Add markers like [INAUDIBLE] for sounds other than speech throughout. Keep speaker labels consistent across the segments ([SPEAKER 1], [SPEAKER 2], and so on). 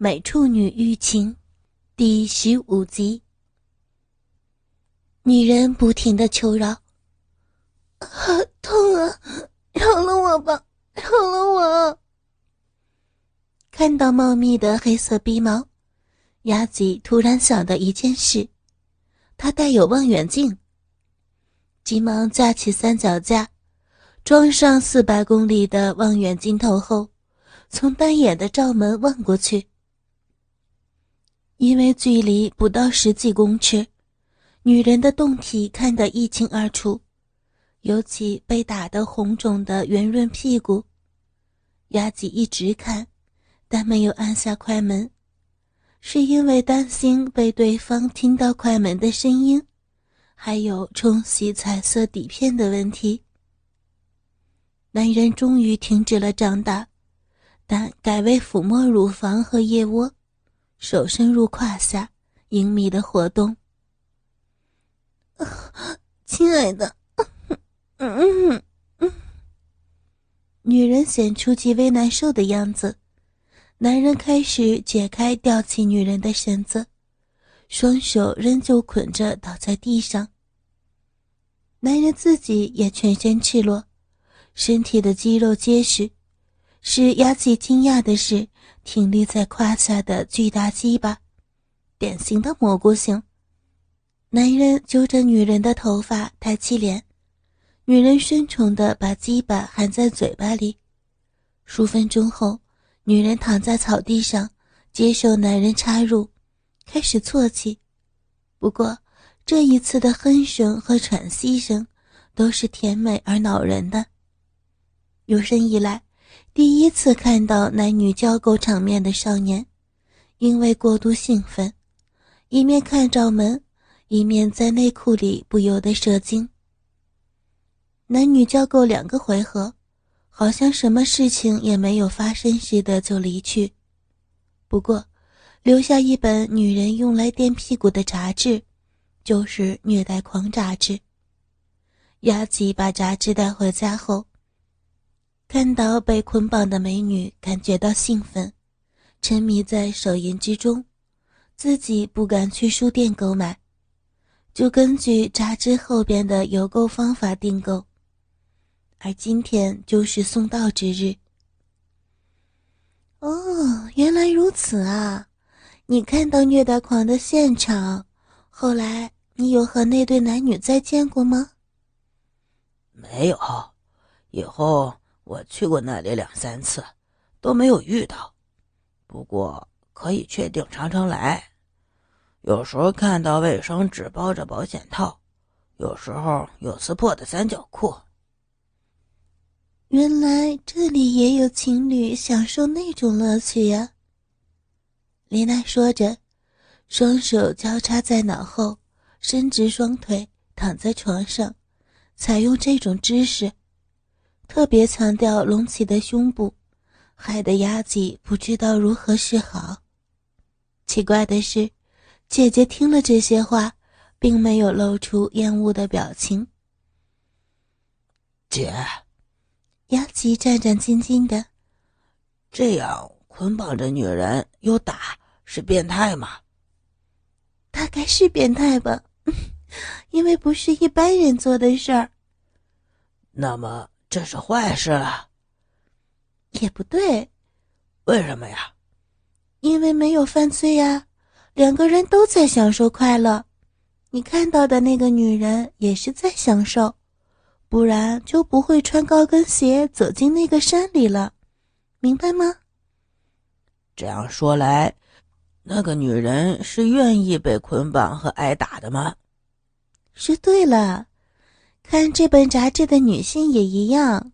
[SPEAKER 1] 美处女欲情，第十五集。女人不停的求饶：“
[SPEAKER 2] 好痛啊，饶了我吧，饶了我！”
[SPEAKER 1] 看到茂密的黑色鼻毛，雅吉突然想到一件事：他带有望远镜，急忙架起三脚架，装上四百公里的望远镜头后。从单眼的罩门望过去，因为距离不到十几公尺，女人的胴体看得一清二楚，尤其被打得红肿的圆润屁股。雅吉一直看，但没有按下快门，是因为担心被对方听到快门的声音，还有冲洗彩色底片的问题。男人终于停止了长大。但改为抚摸乳房和腋窝，手伸入胯下，隐秘的活动。
[SPEAKER 2] 亲爱的，嗯嗯嗯。
[SPEAKER 1] 女人显出极为难受的样子，男人开始解开吊起女人的绳子，双手仍旧捆着倒在地上。男人自己也全身赤裸，身体的肌肉结实。使雅琪惊讶的是，挺立在胯下的巨大鸡巴，典型的蘑菇型。男人揪着女人的头发，抬起脸，女人顺从的把鸡巴含在嘴巴里。数分钟后，女人躺在草地上，接受男人插入，开始啜泣。不过，这一次的哼声和喘息声都是甜美而恼人的。有生以来。第一次看到男女交媾场面的少年，因为过度兴奋，一面看罩门，一面在内裤里不由得射精。男女交媾两个回合，好像什么事情也没有发生似的就离去。不过，留下一本女人用来垫屁股的杂志，就是《虐待狂》杂志。雅吉把杂志带回家后。看到被捆绑的美女，感觉到兴奋，沉迷在手淫之中，自己不敢去书店购买，就根据杂志后边的邮购方法订购。而今天就是送到之日。
[SPEAKER 2] 哦，原来如此啊！你看到虐待狂的现场，后来你有和那对男女再见过吗？
[SPEAKER 3] 没有，以后。我去过那里两三次，都没有遇到。不过可以确定常常来。有时候看到卫生纸包着保险套，有时候有撕破的三角裤。
[SPEAKER 2] 原来这里也有情侣享受那种乐趣呀。
[SPEAKER 1] 林娜说着，双手交叉在脑后，伸直双腿躺在床上，采用这种姿势。特别强调隆起的胸部，害得雅吉不知道如何是好。奇怪的是，姐姐听了这些话，并没有露出厌恶的表情。
[SPEAKER 3] 姐，
[SPEAKER 1] 雅吉战战兢兢的，
[SPEAKER 3] 这样捆绑着女人又打，是变态吗？
[SPEAKER 2] 大概是变态吧，[LAUGHS] 因为不是一般人做的事儿。
[SPEAKER 3] 那么。这是坏事了，
[SPEAKER 2] 也不对，
[SPEAKER 3] 为什么呀？
[SPEAKER 2] 因为没有犯罪呀，两个人都在享受快乐。你看到的那个女人也是在享受，不然就不会穿高跟鞋走进那个山里了，明白吗？
[SPEAKER 3] 这样说来，那个女人是愿意被捆绑和挨打的吗？
[SPEAKER 2] 是对了。看这本杂志的女性也一样，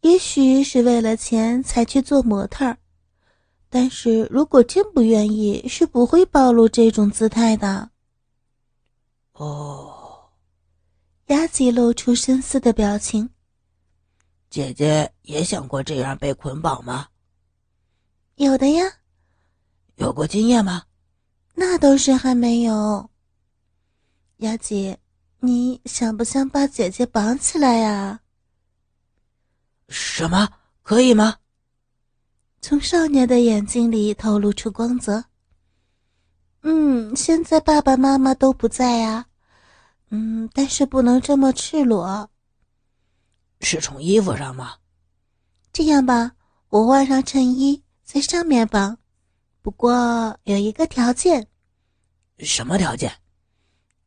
[SPEAKER 2] 也许是为了钱才去做模特儿，但是如果真不愿意，是不会暴露这种姿态的。
[SPEAKER 3] 哦，
[SPEAKER 1] 雅吉露出深思的表情。
[SPEAKER 3] 姐姐也想过这样被捆绑吗？
[SPEAKER 2] 有的呀。
[SPEAKER 3] 有过经验吗？
[SPEAKER 2] 那倒是还没有。雅姐。你想不想把姐姐绑起来呀？
[SPEAKER 3] 什么？可以吗？
[SPEAKER 1] 从少年的眼睛里透露出光泽。嗯，现在爸爸妈妈都不在呀。嗯，但是不能这么赤裸。
[SPEAKER 3] 是从衣服上吗？
[SPEAKER 1] 这样吧，我换上衬衣，在上面绑。不过有一个条件。
[SPEAKER 3] 什么条件？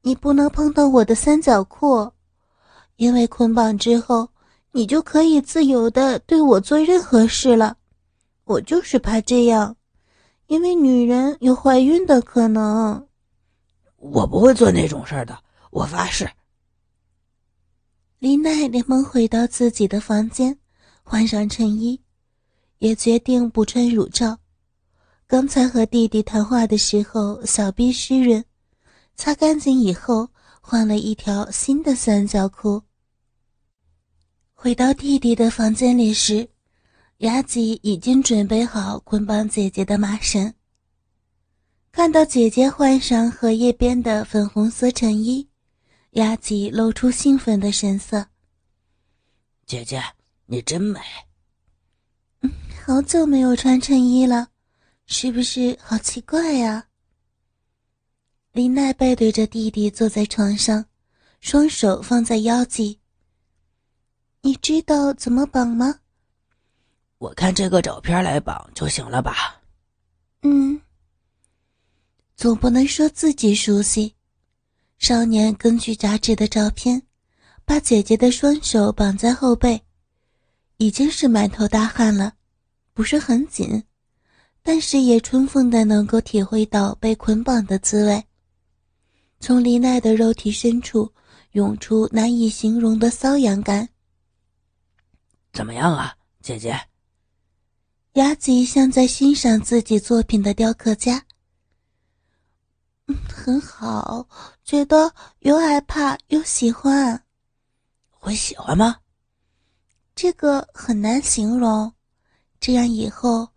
[SPEAKER 1] 你不能碰到我的三角裤，因为捆绑之后，你就可以自由的对我做任何事了。我就是怕这样，因为女人有怀孕的可能。
[SPEAKER 3] 我不会做那种事儿的，我发誓。
[SPEAKER 1] 林奈连忙回到自己的房间，换上衬衣，也决定不穿乳罩。刚才和弟弟谈话的时候，小臂湿润，擦干净以后，换了一条新的三角裤。回到弟弟的房间里时，雅吉已经准备好捆绑姐姐的麻绳。看到姐姐换上荷叶边的粉红色衬衣，雅吉露出兴奋的神色。
[SPEAKER 3] 姐姐，你真美。
[SPEAKER 1] 嗯，好久没有穿衬衣了。是不是好奇怪呀？林奈背对着弟弟坐在床上，双手放在腰际。你知道怎么绑吗？
[SPEAKER 3] 我看这个照片来绑就行了吧。
[SPEAKER 1] 嗯，总不能说自己熟悉。少年根据杂志的照片，把姐姐的双手绑在后背，已经是满头大汗了，不是很紧。但是也充分的能够体会到被捆绑的滋味，从林奈的肉体深处涌出难以形容的瘙痒感。
[SPEAKER 3] 怎么样啊，姐姐？
[SPEAKER 1] 雅吉像在欣赏自己作品的雕刻家。嗯，很好，觉得又害怕又喜欢。
[SPEAKER 3] 会喜欢吗？
[SPEAKER 1] 这个很难形容。这样以后。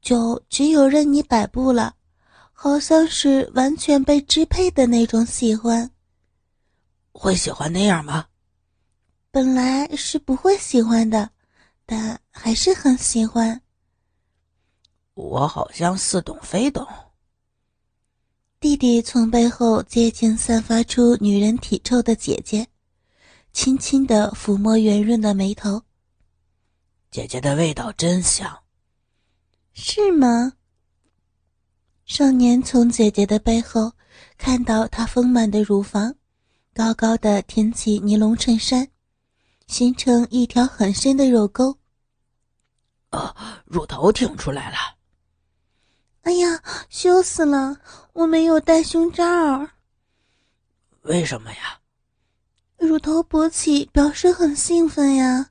[SPEAKER 1] 就只有任你摆布了，好像是完全被支配的那种喜欢。
[SPEAKER 3] 会喜欢那样吗？
[SPEAKER 1] 本来是不会喜欢的，但还是很喜欢。
[SPEAKER 3] 我好像似懂非懂。
[SPEAKER 1] 弟弟从背后接近散发出女人体臭的姐姐，轻轻的抚摸圆润的眉头。
[SPEAKER 3] 姐姐的味道真香。
[SPEAKER 1] 是吗？少年从姐姐的背后看到她丰满的乳房，高高的挺起尼龙衬衫，形成一条很深的肉沟。
[SPEAKER 3] 啊，乳头挺出来了！
[SPEAKER 1] 哎呀，羞死了！我没有戴胸罩。
[SPEAKER 3] 为什么呀？
[SPEAKER 1] 乳头勃起表示很兴奋呀，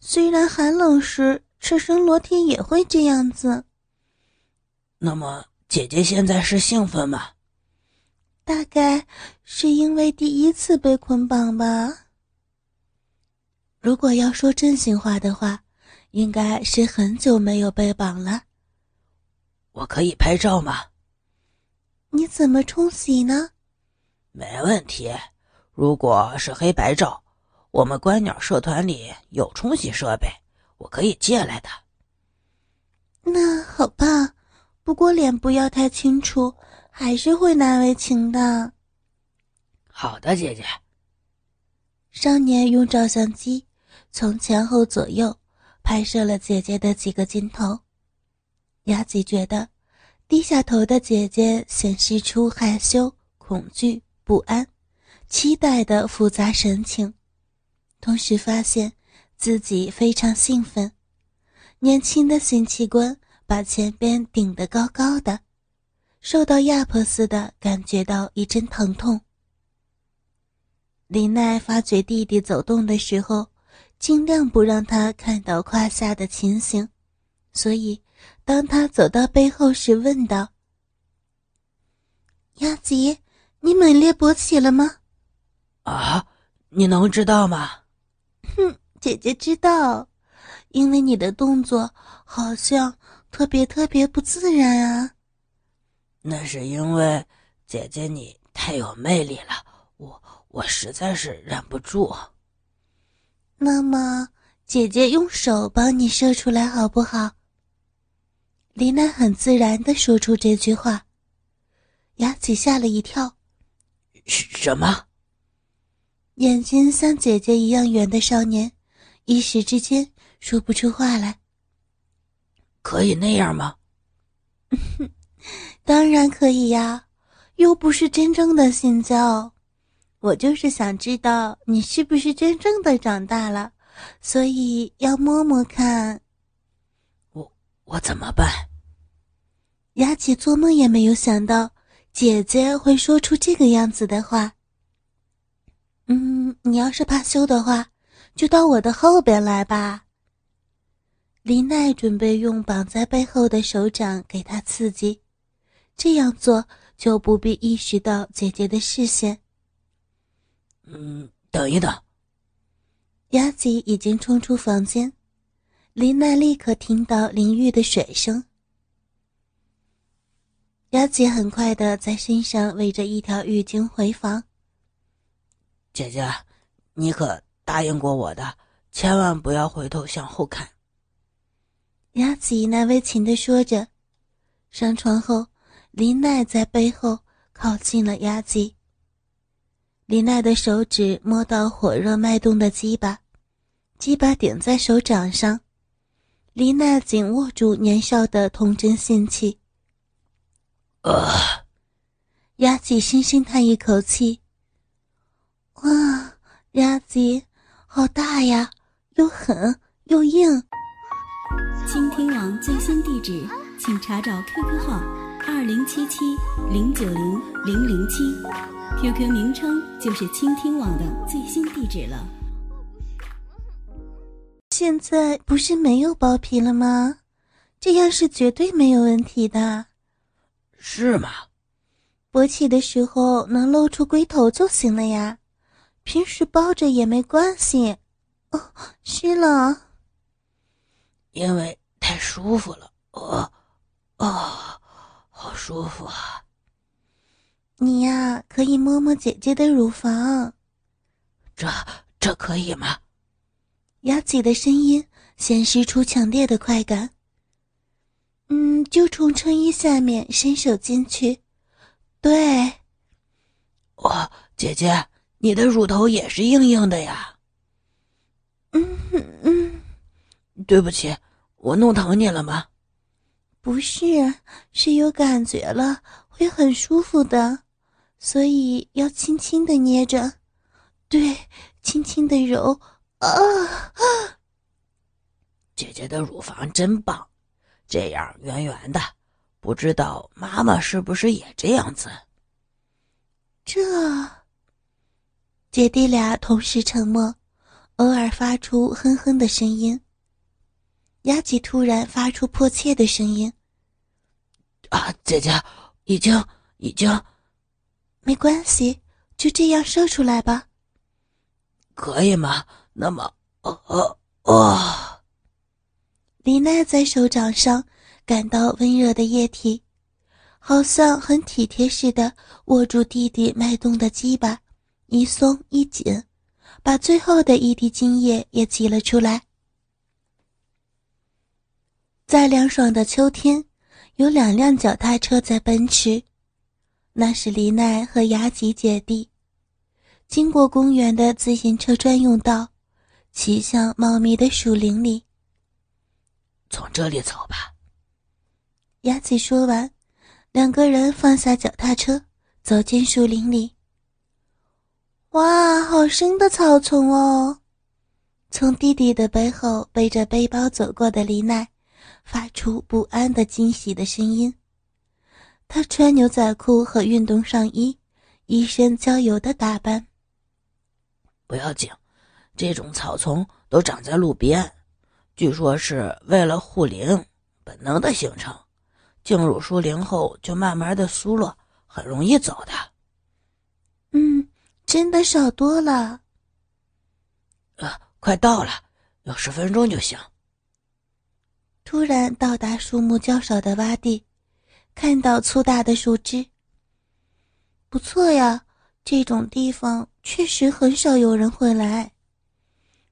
[SPEAKER 1] 虽然寒冷时。赤身裸体也会这样子。
[SPEAKER 3] 那么姐姐现在是兴奋吗？
[SPEAKER 1] 大概是因为第一次被捆绑吧。如果要说真心话的话，应该是很久没有被绑了。
[SPEAKER 3] 我可以拍照吗？
[SPEAKER 1] 你怎么冲洗呢？
[SPEAKER 3] 没问题。如果是黑白照，我们观鸟社团里有冲洗设备。我可以借来的。
[SPEAKER 1] 那好吧，不过脸不要太清楚，还是会难为情的。
[SPEAKER 3] 好的，姐姐。
[SPEAKER 1] 少年用照相机从前后左右拍摄了姐姐的几个镜头。雅吉觉得，低下头的姐姐显示出害羞、恐惧、不安、期待的复杂神情，同时发现。自己非常兴奋，年轻的性器官把前边顶得高高的，受到压迫似的，感觉到一阵疼痛。林奈发觉弟弟走动的时候，尽量不让他看到胯下的情形，所以当他走到背后时，问道：“亚吉，你猛烈勃起了吗？”“
[SPEAKER 3] 啊，你能知道吗？”“
[SPEAKER 1] 哼。”姐姐知道，因为你的动作好像特别特别不自然啊。
[SPEAKER 3] 那是因为姐姐你太有魅力了，我我实在是忍不住。
[SPEAKER 1] 那么，姐姐用手帮你射出来好不好？李娜很自然的说出这句话，雅琪吓了一跳。
[SPEAKER 3] 什么？
[SPEAKER 1] 眼睛像姐姐一样圆的少年，一时之间说不出话来。
[SPEAKER 3] 可以那样吗？[LAUGHS]
[SPEAKER 1] 当然可以呀，又不是真正的性交。我就是想知道你是不是真正的长大了，所以要摸摸看。
[SPEAKER 3] 我我怎么办？
[SPEAKER 1] 雅姐做梦也没有想到姐姐会说出这个样子的话。嗯，你要是怕羞的话，就到我的后边来吧。林奈准备用绑在背后的手掌给他刺激，这样做就不必意识到姐姐的视线。
[SPEAKER 3] 嗯，等一等。
[SPEAKER 1] 雅吉已经冲出房间，林奈立刻听到淋浴的水声。雅吉很快的在身上围着一条浴巾回房。
[SPEAKER 3] 姐姐，你可答应过我的，千万不要回头向后看。
[SPEAKER 1] 雅子那微情的说着，上床后，林奈在背后靠近了雅子。林奈的手指摸到火热脉动的鸡巴，鸡巴顶在手掌上，林奈紧握住年少的童真性气。
[SPEAKER 3] 呃，
[SPEAKER 1] 雅子深深叹一口气。哇，鸭子好大呀，又狠又硬。
[SPEAKER 4] 最新地址，请查找 QQ 号二零七七零九零零零七，QQ 名称就是倾听网的最新地址了。
[SPEAKER 1] 现在不是没有包皮了吗？这样是绝对没有问题的。
[SPEAKER 3] 是吗？
[SPEAKER 1] 勃起的时候能露出龟头就行了呀。平时包着也没关系，哦，湿了。
[SPEAKER 3] 因为太舒服了，哦，哦，好舒服啊！
[SPEAKER 1] 你呀，可以摸摸姐姐的乳房。
[SPEAKER 3] 这这可以吗？
[SPEAKER 1] 雅子的声音显示出强烈的快感。嗯，就从衬衣下面伸手进去。对，
[SPEAKER 3] 哇，姐姐。你的乳头也是硬硬的呀。
[SPEAKER 1] 嗯嗯，
[SPEAKER 3] 对不起，我弄疼你了吗？
[SPEAKER 1] 不是，是有感觉了，会很舒服的，所以要轻轻的捏着，对，轻轻的揉。啊啊！
[SPEAKER 3] 姐姐的乳房真棒，这样圆圆的，不知道妈妈是不是也这样子？
[SPEAKER 1] 这。姐弟俩同时沉默，偶尔发出哼哼的声音。雅吉突然发出迫切的声音：“
[SPEAKER 3] 啊，姐姐，已经，已经，
[SPEAKER 1] 没关系，就这样射出来吧。
[SPEAKER 3] 可以吗？那么，哦哦哦。”
[SPEAKER 1] 李奈在手掌上感到温热的液体，好像很体贴似的握住弟弟脉动的鸡巴。一松一紧，把最后的一滴精液也挤了出来。在凉爽的秋天，有两辆脚踏车在奔驰，那是黎奈和雅吉姐弟。经过公园的自行车专用道，骑向茂密的树林里。
[SPEAKER 3] 从这里走吧。
[SPEAKER 1] 雅吉说完，两个人放下脚踏车，走进树林里。哇，好深的草丛哦！从弟弟的背后背着背包走过的李奈，发出不安的惊喜的声音。他穿牛仔裤和运动上衣，一身郊游的打扮。
[SPEAKER 3] 不要紧，这种草丛都长在路边，据说是为了护林，本能的形成。进入树林后，就慢慢的疏落，很容易走的。
[SPEAKER 1] 嗯。真的少多了。
[SPEAKER 3] 啊，快到了，有十分钟就行。
[SPEAKER 1] 突然到达树木较少的洼地，看到粗大的树枝。不错呀，这种地方确实很少有人会来，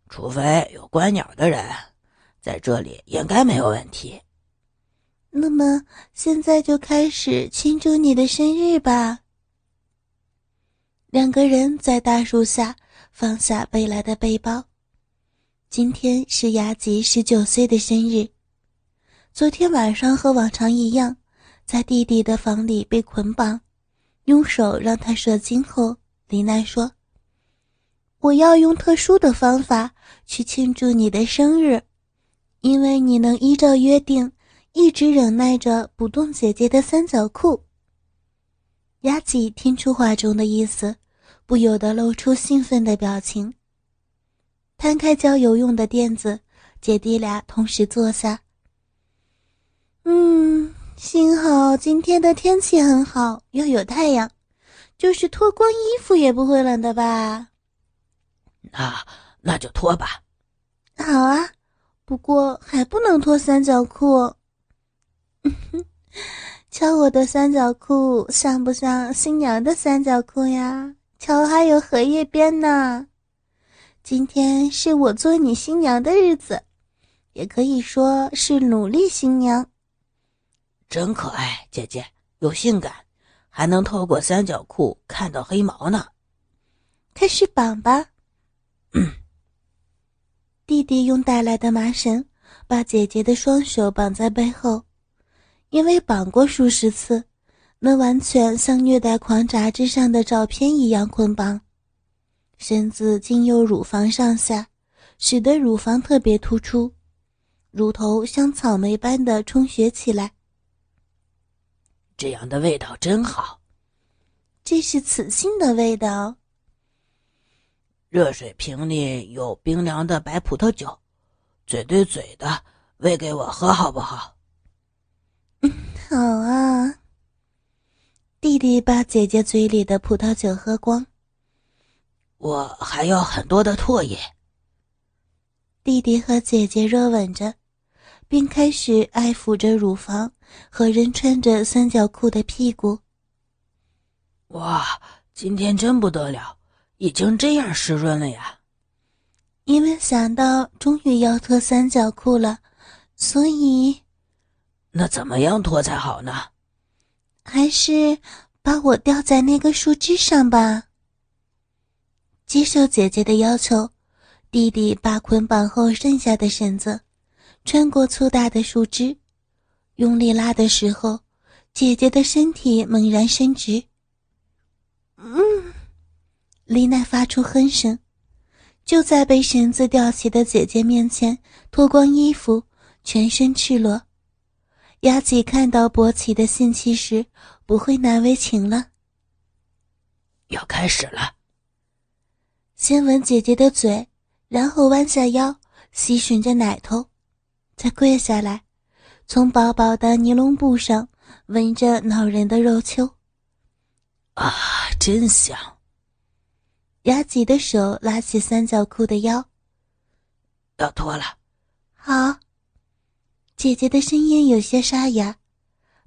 [SPEAKER 3] 除非有观鸟的人，在这里应该没有问题。
[SPEAKER 1] 那么现在就开始庆祝你的生日吧。两个人在大树下放下背来的背包。今天是雅吉十九岁的生日。昨天晚上和往常一样，在弟弟的房里被捆绑，用手让他射精后，李奈说：“我要用特殊的方法去庆祝你的生日，因为你能依照约定一直忍耐着不动姐姐的三角裤。”雅吉听出话中的意思。不由得露出兴奋的表情。摊开教游用的垫子，姐弟俩同时坐下。嗯，幸好今天的天气很好，又有太阳，就是脱光衣服也不会冷的吧？
[SPEAKER 3] 那那就脱吧。
[SPEAKER 1] 好啊，不过还不能脱三角裤。[LAUGHS] 瞧我的三角裤，像不像新娘的三角裤呀？瞧，还有荷叶边呢。今天是我做你新娘的日子，也可以说是努力新娘。
[SPEAKER 3] 真可爱，姐姐又性感，还能透过三角裤看到黑毛呢。
[SPEAKER 1] 开始绑吧。弟弟用带来的麻绳把姐姐的双手绑在背后，因为绑过数十次。能完全像虐待狂杂志上的照片一样捆绑，身子经由乳房上下，使得乳房特别突出，乳头像草莓般的充血起来。
[SPEAKER 3] 这样的味道真好，
[SPEAKER 1] 这是雌性的味道。
[SPEAKER 3] 热水瓶里有冰凉的白葡萄酒，嘴对嘴的喂给我喝好不好？
[SPEAKER 1] 嗯，好啊。弟弟把姐姐嘴里的葡萄酒喝光。
[SPEAKER 3] 我还要很多的唾液。
[SPEAKER 1] 弟弟和姐姐热吻着，并开始爱抚着乳房和人穿着三角裤的屁股。
[SPEAKER 3] 哇，今天真不得了，已经这样湿润了呀！
[SPEAKER 1] 因为想到终于要脱三角裤了，所以……
[SPEAKER 3] 那怎么样脱才好呢？
[SPEAKER 1] 还是把我吊在那个树枝上吧。接受姐姐的要求，弟弟把捆绑后剩下的绳子穿过粗大的树枝，用力拉的时候，姐姐的身体猛然伸直。嗯，丽奈发出哼声，就在被绳子吊起的姐姐面前脱光衣服，全身赤裸。雅吉看到勃起的性器时，不会难为情了。
[SPEAKER 3] 要开始了。
[SPEAKER 1] 先吻姐姐的嘴，然后弯下腰吸吮着奶头，再跪下来，从薄薄的尼龙布上闻着恼人的肉丘。
[SPEAKER 3] 啊，真香！
[SPEAKER 1] 雅吉的手拉起三角裤的腰，
[SPEAKER 3] 要脱了。
[SPEAKER 1] 好。姐姐的声音有些沙哑，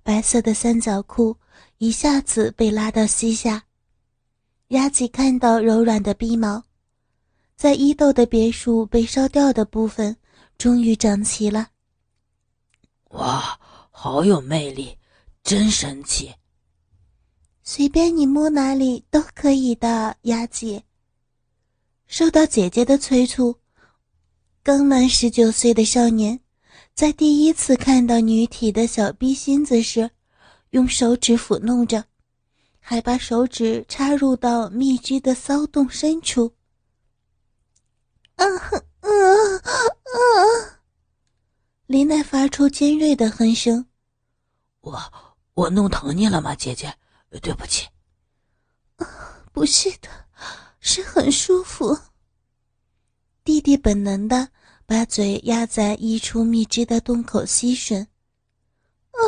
[SPEAKER 1] 白色的三角裤一下子被拉到膝下。雅吉看到柔软的鼻毛，在伊豆的别墅被烧掉的部分终于长齐了。
[SPEAKER 3] 哇，好有魅力，真神奇！
[SPEAKER 1] 随便你摸哪里都可以的，雅姐。受到姐姐的催促，刚满十九岁的少年。在第一次看到女体的小逼心子时，用手指抚弄着，还把手指插入到蜜汁的骚洞深处。啊 [LAUGHS] 啊啊！林奈发出尖锐的哼声。
[SPEAKER 3] 我我弄疼你了吗，姐姐？对不起。
[SPEAKER 1] 不是的，是很舒服。弟弟本能的。把嘴压在溢出蜜汁的洞口吸吮，啊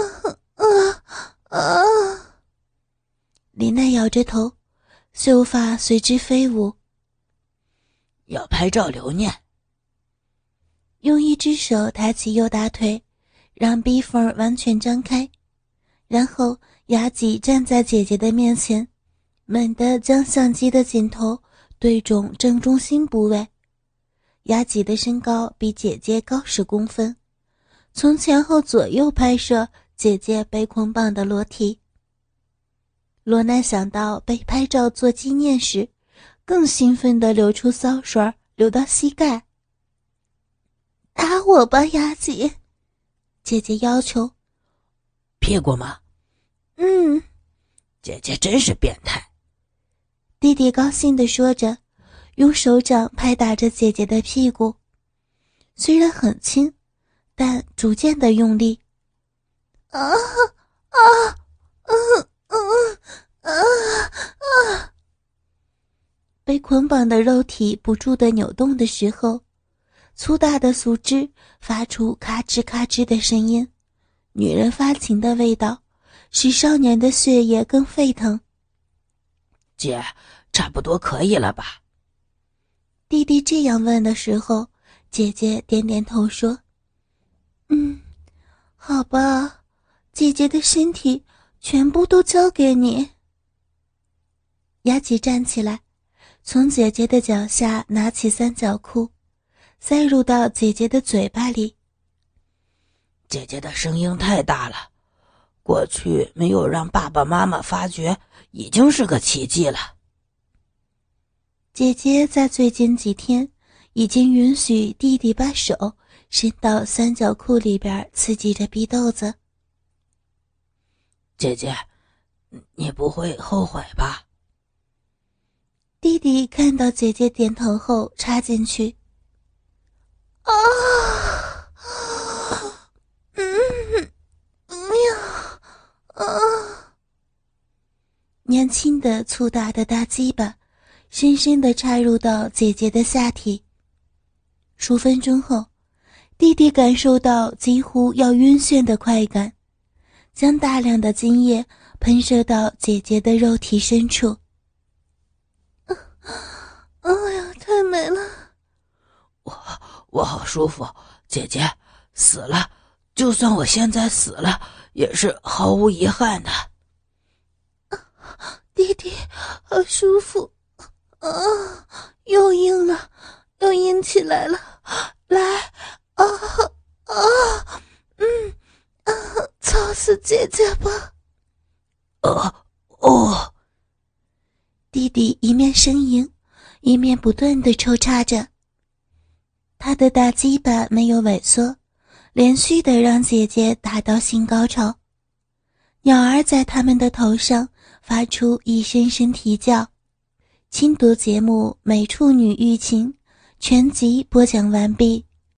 [SPEAKER 1] 啊啊！林奈摇着头，秀发随之飞舞。
[SPEAKER 3] 要拍照留念。
[SPEAKER 1] 用一只手抬起右大腿，让逼缝完全张开，然后雅吉站在姐姐的面前，猛地将相机的镜头对准正中心部位。雅吉的身高比姐姐高十公分，从前后左右拍摄，姐姐被捆绑的裸体。罗娜想到被拍照做纪念时，更兴奋地流出骚水，流到膝盖。打我吧，雅姐，姐姐要求。
[SPEAKER 3] 屁股吗？
[SPEAKER 1] 嗯，
[SPEAKER 3] 姐姐真是变态。
[SPEAKER 1] 弟弟高兴地说着，用手掌拍打着姐姐的屁股，虽然很轻，但逐渐的用力。啊啊，嗯嗯啊啊！被捆绑的肉体不住的扭动的时候，粗大的树枝发出咔吱咔吱的声音，女人发情的味道，使少年的血液更沸腾。
[SPEAKER 3] 姐，差不多可以了吧？
[SPEAKER 1] 弟弟这样问的时候，姐姐点点头说：“嗯，好吧，姐姐的身体全部都交给你。”雅琪站起来，从姐姐的脚下拿起三角裤，塞入到姐姐的嘴巴里。
[SPEAKER 3] 姐姐的声音太大了，过去没有让爸爸妈妈发觉。已经是个奇迹了。
[SPEAKER 1] 姐姐在最近几天已经允许弟弟把手伸到三角裤里边刺激着逼豆子。
[SPEAKER 3] 姐姐，你不会后悔吧？
[SPEAKER 1] 弟弟看到姐姐点头后插进去。啊，嗯，呀，啊。年轻的粗大的大鸡巴，深深的插入到姐姐的下体。数分钟后，弟弟感受到几乎要晕眩的快感，将大量的精液喷射到姐姐的肉体深处。哎呀，太美了！
[SPEAKER 3] 我我好舒服，姐姐死了，就算我现在死了，也是毫无遗憾的。
[SPEAKER 1] 弟弟，好舒服，啊，又硬了，又硬起来了，来，啊啊，嗯，啊，操死姐姐吧！
[SPEAKER 3] 哦哦，
[SPEAKER 1] 弟弟一面呻吟，一面不断的抽插着，他的大鸡巴没有萎缩，连续的让姐姐达到性高潮，鸟儿在他们的头上。发出一声声啼叫。轻读节目《美处女欲情》全集播讲完毕。